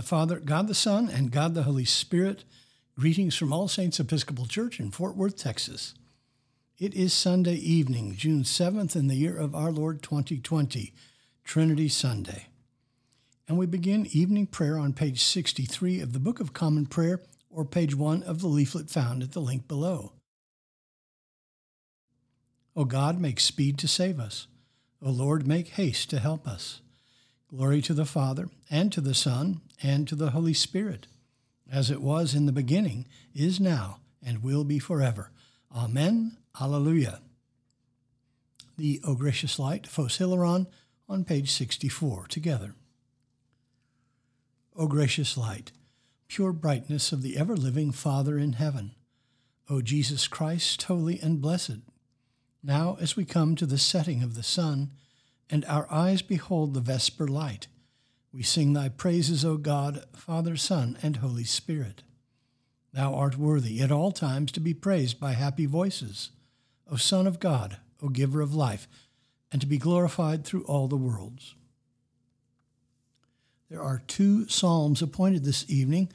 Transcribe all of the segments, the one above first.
The Father, God the Son, and God the Holy Spirit. Greetings from All Saints Episcopal Church in Fort Worth, Texas. It is Sunday evening, June 7th, in the year of our Lord 2020, Trinity Sunday. And we begin evening prayer on page 63 of the Book of Common Prayer or page 1 of the leaflet found at the link below. O God, make speed to save us. O Lord, make haste to help us. Glory to the Father, and to the Son, and to the Holy Spirit, as it was in the beginning, is now, and will be forever. Amen. Alleluia. The O Gracious Light, Hilaron, on page 64, together. O gracious light, pure brightness of the ever living Father in heaven, O Jesus Christ, holy and blessed, now as we come to the setting of the sun, and our eyes behold the vesper light. We sing thy praises, O God, Father, Son, and Holy Spirit. Thou art worthy at all times to be praised by happy voices, O Son of God, O Giver of life, and to be glorified through all the worlds. There are two psalms appointed this evening.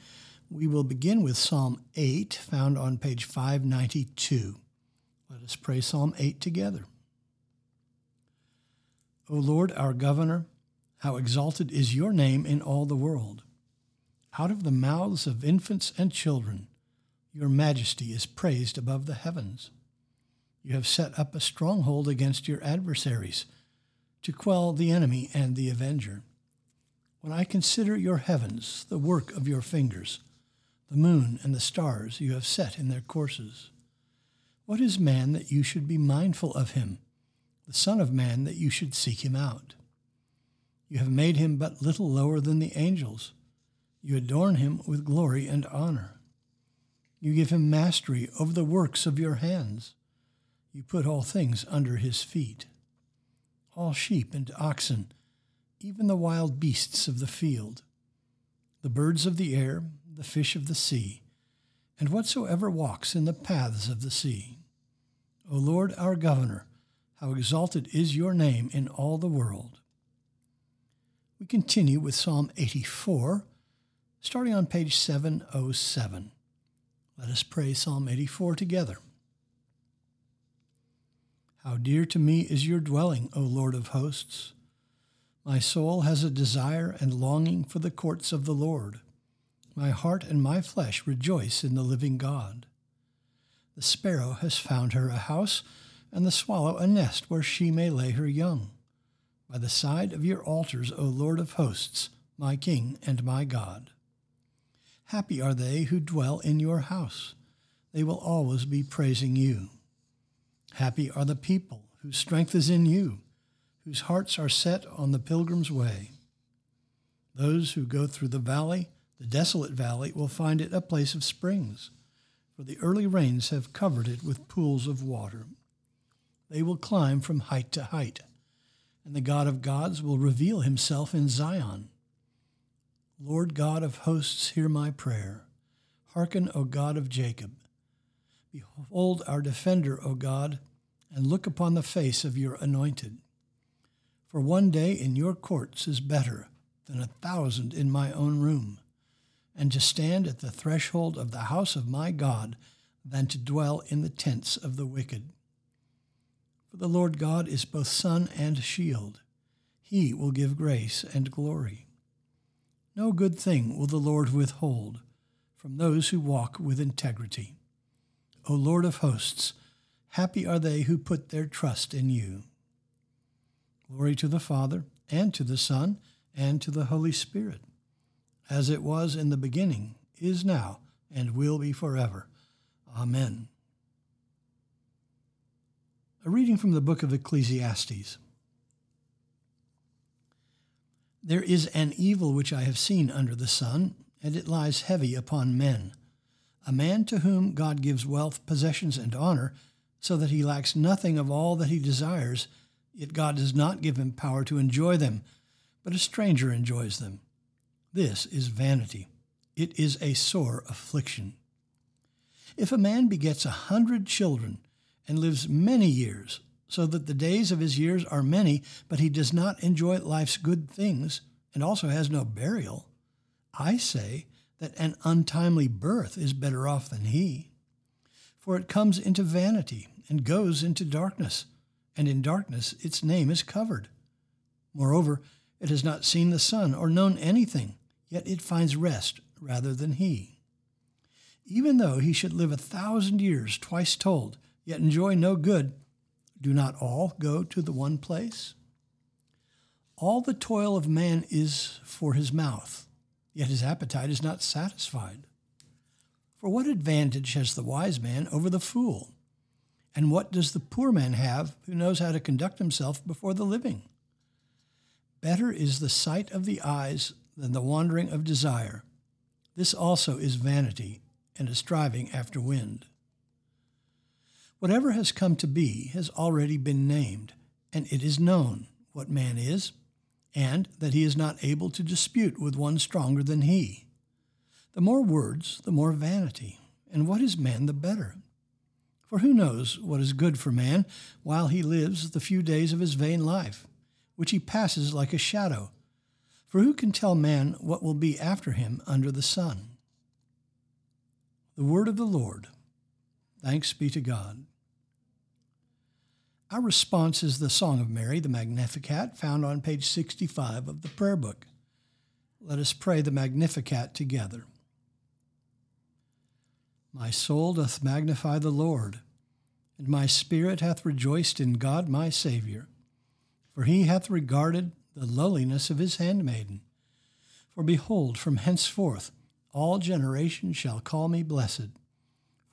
We will begin with Psalm 8, found on page 592. Let us pray Psalm 8 together. O Lord, our governor, how exalted is your name in all the world. Out of the mouths of infants and children, your majesty is praised above the heavens. You have set up a stronghold against your adversaries to quell the enemy and the avenger. When I consider your heavens, the work of your fingers, the moon and the stars you have set in their courses, what is man that you should be mindful of him? The Son of Man, that you should seek him out. You have made him but little lower than the angels. You adorn him with glory and honor. You give him mastery over the works of your hands. You put all things under his feet. All sheep and oxen, even the wild beasts of the field, the birds of the air, the fish of the sea, and whatsoever walks in the paths of the sea. O Lord our governor, how exalted is your name in all the world. We continue with Psalm 84, starting on page 707. Let us pray Psalm 84 together. How dear to me is your dwelling, O Lord of hosts! My soul has a desire and longing for the courts of the Lord. My heart and my flesh rejoice in the living God. The sparrow has found her a house and the swallow a nest where she may lay her young. By the side of your altars, O Lord of hosts, my King and my God. Happy are they who dwell in your house. They will always be praising you. Happy are the people whose strength is in you, whose hearts are set on the pilgrim's way. Those who go through the valley, the desolate valley, will find it a place of springs, for the early rains have covered it with pools of water. They will climb from height to height, and the God of gods will reveal himself in Zion. Lord God of hosts, hear my prayer. Hearken, O God of Jacob. Behold our defender, O God, and look upon the face of your anointed. For one day in your courts is better than a thousand in my own room, and to stand at the threshold of the house of my God than to dwell in the tents of the wicked. For the Lord God is both sun and shield. He will give grace and glory. No good thing will the Lord withhold from those who walk with integrity. O Lord of hosts, happy are they who put their trust in you. Glory to the Father, and to the Son, and to the Holy Spirit, as it was in the beginning, is now, and will be forever. Amen. A reading from the book of Ecclesiastes. There is an evil which I have seen under the sun, and it lies heavy upon men. A man to whom God gives wealth, possessions, and honor, so that he lacks nothing of all that he desires, yet God does not give him power to enjoy them, but a stranger enjoys them. This is vanity. It is a sore affliction. If a man begets a hundred children, and lives many years, so that the days of his years are many, but he does not enjoy life's good things and also has no burial. I say that an untimely birth is better off than he. For it comes into vanity and goes into darkness, and in darkness its name is covered. Moreover, it has not seen the sun or known anything, yet it finds rest rather than he. Even though he should live a thousand years twice told, yet enjoy no good, do not all go to the one place? All the toil of man is for his mouth, yet his appetite is not satisfied. For what advantage has the wise man over the fool? And what does the poor man have who knows how to conduct himself before the living? Better is the sight of the eyes than the wandering of desire. This also is vanity and a striving after wind. Whatever has come to be has already been named, and it is known what man is, and that he is not able to dispute with one stronger than he. The more words, the more vanity, and what is man the better? For who knows what is good for man while he lives the few days of his vain life, which he passes like a shadow? For who can tell man what will be after him under the sun? The word of the Lord. Thanks be to God. Our response is the Song of Mary, the Magnificat, found on page 65 of the prayer book. Let us pray the Magnificat together. My soul doth magnify the Lord, and my spirit hath rejoiced in God my Saviour, for he hath regarded the lowliness of his handmaiden. For behold, from henceforth all generations shall call me blessed.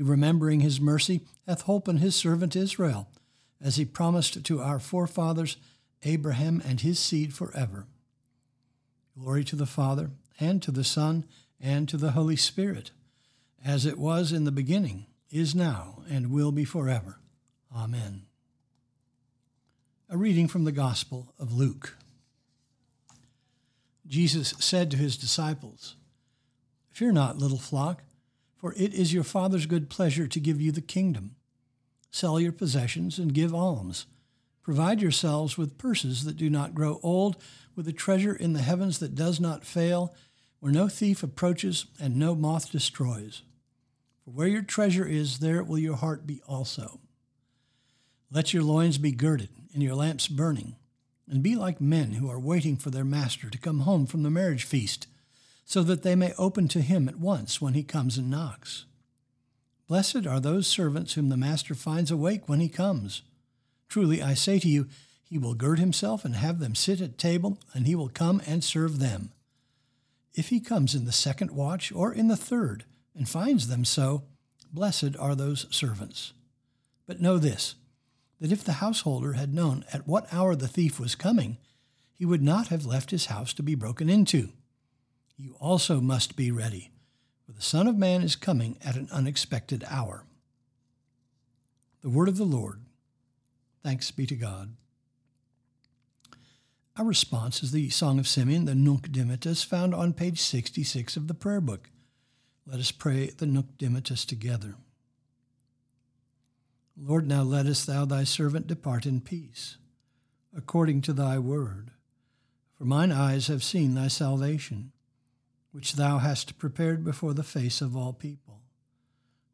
He, remembering his mercy, hath holpen his servant Israel, as he promised to our forefathers, Abraham and his seed forever. Glory to the Father, and to the Son, and to the Holy Spirit as it was in the beginning, is now, and will be forever. Amen. A reading from the Gospel of Luke. Jesus said to his disciples, Fear not, little flock, for it is your Father's good pleasure to give you the kingdom. Sell your possessions and give alms. Provide yourselves with purses that do not grow old, with a treasure in the heavens that does not fail, where no thief approaches and no moth destroys. For where your treasure is, there will your heart be also. Let your loins be girded and your lamps burning, and be like men who are waiting for their master to come home from the marriage feast, so that they may open to him at once when he comes and knocks. Blessed are those servants whom the master finds awake when he comes. Truly, I say to you, he will gird himself and have them sit at table, and he will come and serve them. If he comes in the second watch or in the third, and finds them so, blessed are those servants. But know this that if the householder had known at what hour the thief was coming, he would not have left his house to be broken into. You also must be ready, for the Son of Man is coming at an unexpected hour. The word of the Lord. Thanks be to God. Our response is the Song of Simeon, the Nunc Dimittis, found on page 66 of the prayer book. Let us pray the Nunc Dimittis together. Lord, now lettest thou thy servant depart in peace, according to thy word. For mine eyes have seen thy salvation, which thou hast prepared before the face of all people,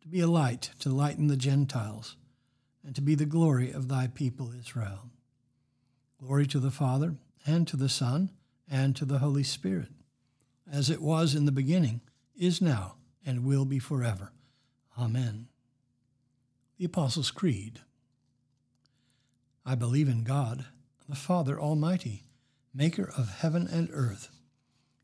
to be a light to lighten the Gentiles, and to be the glory of thy people Israel. Glory to the Father, and to the Son, and to the Holy Spirit, as it was in the beginning, is now, and will be forever. Amen. The Apostles' Creed. I believe in God, the Father Almighty, maker of heaven and earth,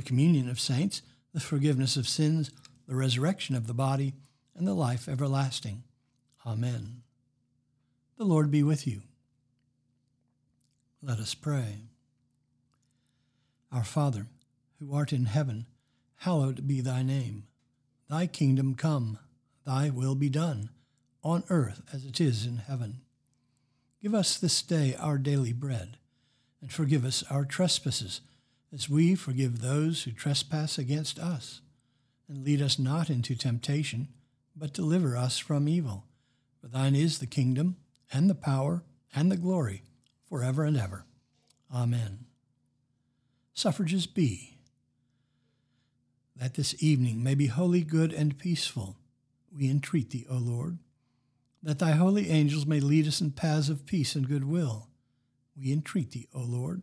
the communion of saints, the forgiveness of sins, the resurrection of the body, and the life everlasting. Amen. The Lord be with you. Let us pray. Our Father, who art in heaven, hallowed be thy name. Thy kingdom come, thy will be done, on earth as it is in heaven. Give us this day our daily bread, and forgive us our trespasses, as we forgive those who trespass against us. And lead us not into temptation, but deliver us from evil. For thine is the kingdom, and the power, and the glory, forever and ever. Amen. Suffrages B. That this evening may be wholly good and peaceful, we entreat thee, O Lord. That thy holy angels may lead us in paths of peace and goodwill, we entreat thee, O Lord.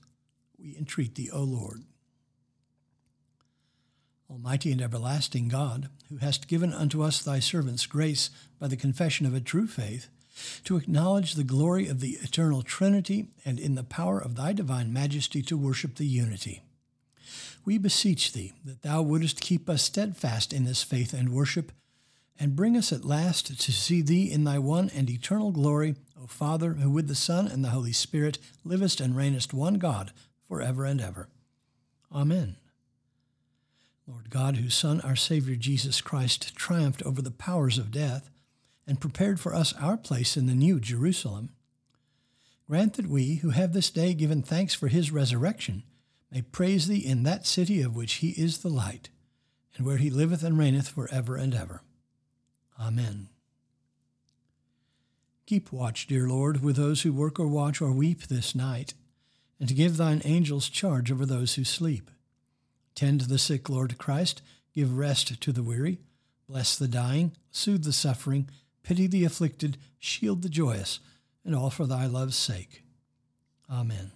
we entreat thee, O Lord. Almighty and everlasting God, who hast given unto us thy servants grace by the confession of a true faith, to acknowledge the glory of the eternal Trinity, and in the power of thy divine majesty to worship the unity. We beseech thee that thou wouldest keep us steadfast in this faith and worship, and bring us at last to see thee in thy one and eternal glory, O Father, who with the Son and the Holy Spirit livest and reignest one God for ever and ever. Amen. Lord God, whose Son, our Savior Jesus Christ, triumphed over the powers of death and prepared for us our place in the new Jerusalem, grant that we, who have this day given thanks for his resurrection, may praise thee in that city of which he is the light, and where he liveth and reigneth for ever and ever. Amen. Keep watch, dear Lord, with those who work or watch or weep this night, and to give thine angels charge over those who sleep. Tend the sick, Lord Christ, give rest to the weary, bless the dying, soothe the suffering, pity the afflicted, shield the joyous, and all for thy love's sake. Amen.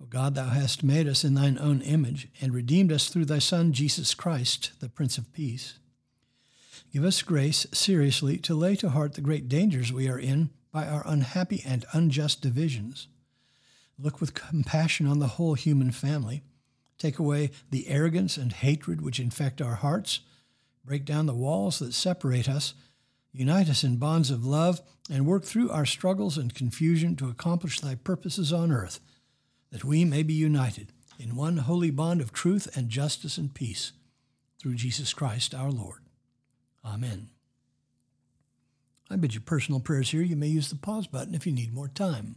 O God, thou hast made us in thine own image, and redeemed us through thy Son, Jesus Christ, the Prince of Peace. Give us grace seriously to lay to heart the great dangers we are in by our unhappy and unjust divisions. Look with compassion on the whole human family. Take away the arrogance and hatred which infect our hearts. Break down the walls that separate us. Unite us in bonds of love, and work through our struggles and confusion to accomplish thy purposes on earth that we may be united in one holy bond of truth and justice and peace through Jesus Christ our Lord. Amen. I bid you personal prayers here. You may use the pause button if you need more time.